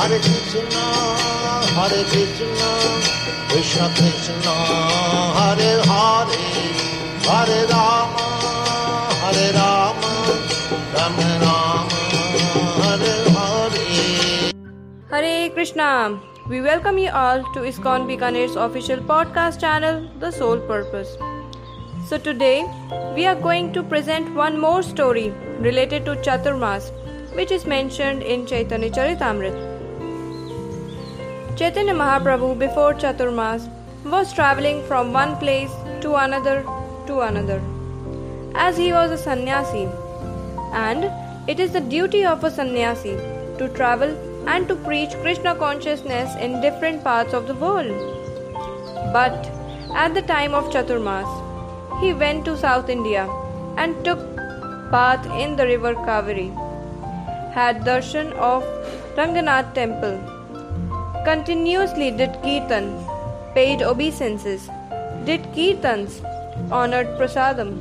Hare Krishna, Hare Krishna, Krishna Krishna, Hare Hare, Hare Rama, Hare Rama, Rama Rama, Hare Hare. Hare Krishna! We welcome you all to ISKCON Bikaner's official podcast channel, The Sole Purpose. So, today we are going to present one more story related to Chaturmas, which is mentioned in Chaitanya Charitamrita. Chaitanya Mahaprabhu before Chaturmas was traveling from one place to another to another. As he was a sannyasi, and it is the duty of a sannyasi to travel and to preach Krishna consciousness in different parts of the world. But at the time of Chaturmas, he went to South India and took bath in the river Kaveri, had darshan of Ranganath temple, continuously did kirtan, paid obeisances, did kirtans, honored prasadam,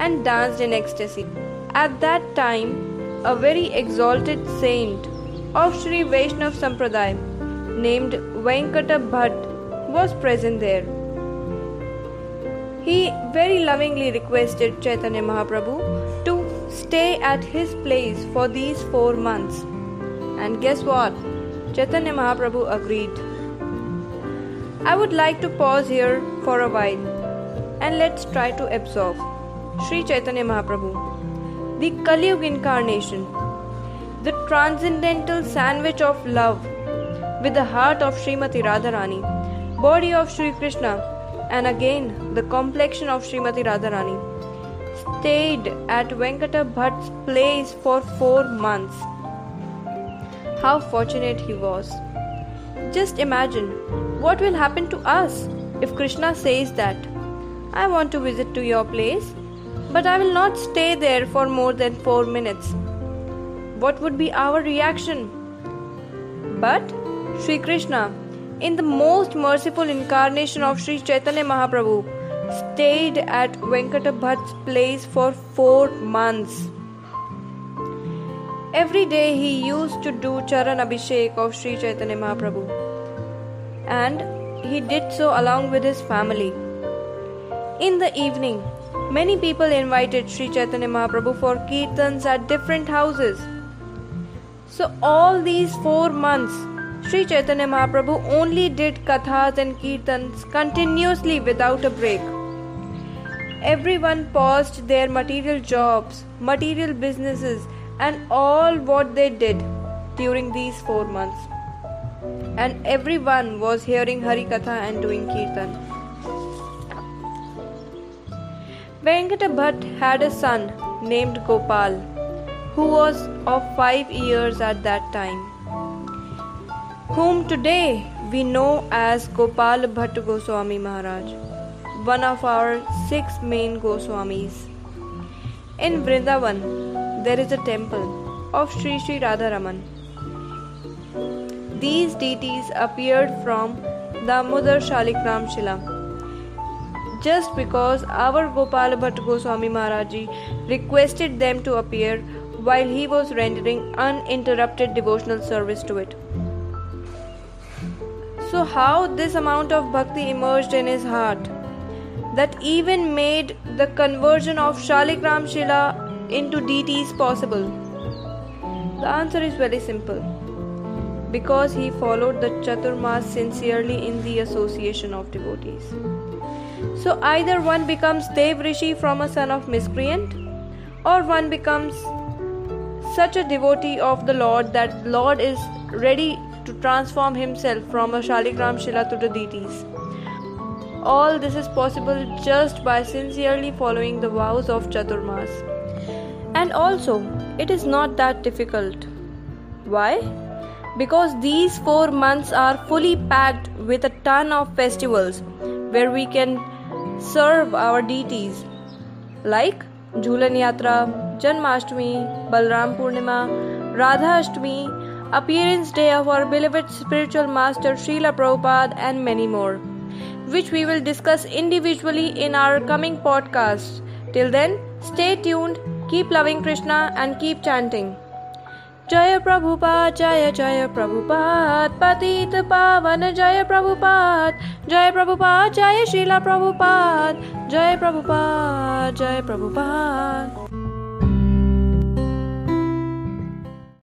and danced in ecstasy. At that time, a very exalted saint of Sri Vaishnav Sampradaya named Venkata Bhatt was present there. He very lovingly requested Chaitanya Mahaprabhu to stay at his place for these four months. And guess what? Chaitanya Mahaprabhu agreed. I would like to pause here for a while and let's try to absorb Sri Chaitanya Mahaprabhu, the Kali Yuga incarnation, the transcendental sandwich of love with the heart of Srimati Radharani, body of Sri Krishna, and again the complexion of Srimati Radharani, stayed at Venkata Bhatt's place for four months. How fortunate he was! Just imagine what will happen to us if Krishna says that I want to visit to your place, but I will not stay there for more than four minutes. What would be our reaction? But Sri Krishna, in the most merciful incarnation of Sri Chaitanya Mahaprabhu, stayed at Venkata Bhatt's place for four months. Every day he used to do Charan Abhishek of Sri Chaitanya Mahaprabhu, and he did so along with his family. In the evening, many people invited Sri Chaitanya Mahaprabhu for kirtans at different houses. So, all these four months, Sri Chaitanya Mahaprabhu only did kathas and kirtans continuously without a break. Everyone paused their material jobs, material businesses, and all what they did during these four months. And everyone was hearing Hari Katha and doing kirtan. Venkata Bhatt had a son named Gopal, who was of five years at that time, whom today we know as Gopal Bhatt Goswami Maharaj, one of our six main Goswamis. In Vrindavan, there is a temple of Sri Sri Radharaman. These deities appeared from the Damodar Shalikram Shila just because our Gopal Bhatt Goswami Maharaji requested them to appear while he was rendering uninterrupted devotional service to it. So, how this amount of bhakti emerged in his heart that even made the conversion of Shalikram Shila into deities possible? The answer is very simple because he followed the Chaturmas sincerely in the association of devotees. So either one becomes Dev Rishi from a son of miscreant, or one becomes such a devotee of the Lord that Lord is ready to transform himself from a Shaligram Shila to the deities. All this is possible just by sincerely following the vows of Chaturmas. And also, it is not that difficult. Why? Because these four months are fully packed with a ton of festivals where we can serve our deities like Jhulan Yatra, Janmashtami, Balram Purnima, Radha Ashtami, Appearance Day of our beloved spiritual master Srila Prabhupada, and many more, which we will discuss individually in our coming podcasts. Till then, stay tuned, keep loving Krishna, and keep chanting. जय प्रभुपाद जय जय प्रभुपाद पतित पावन जय प्रभुपाद जय प्रभुपाद जय शीला प्रभुपाद जय प्रभुपाद जय प्रभुपाद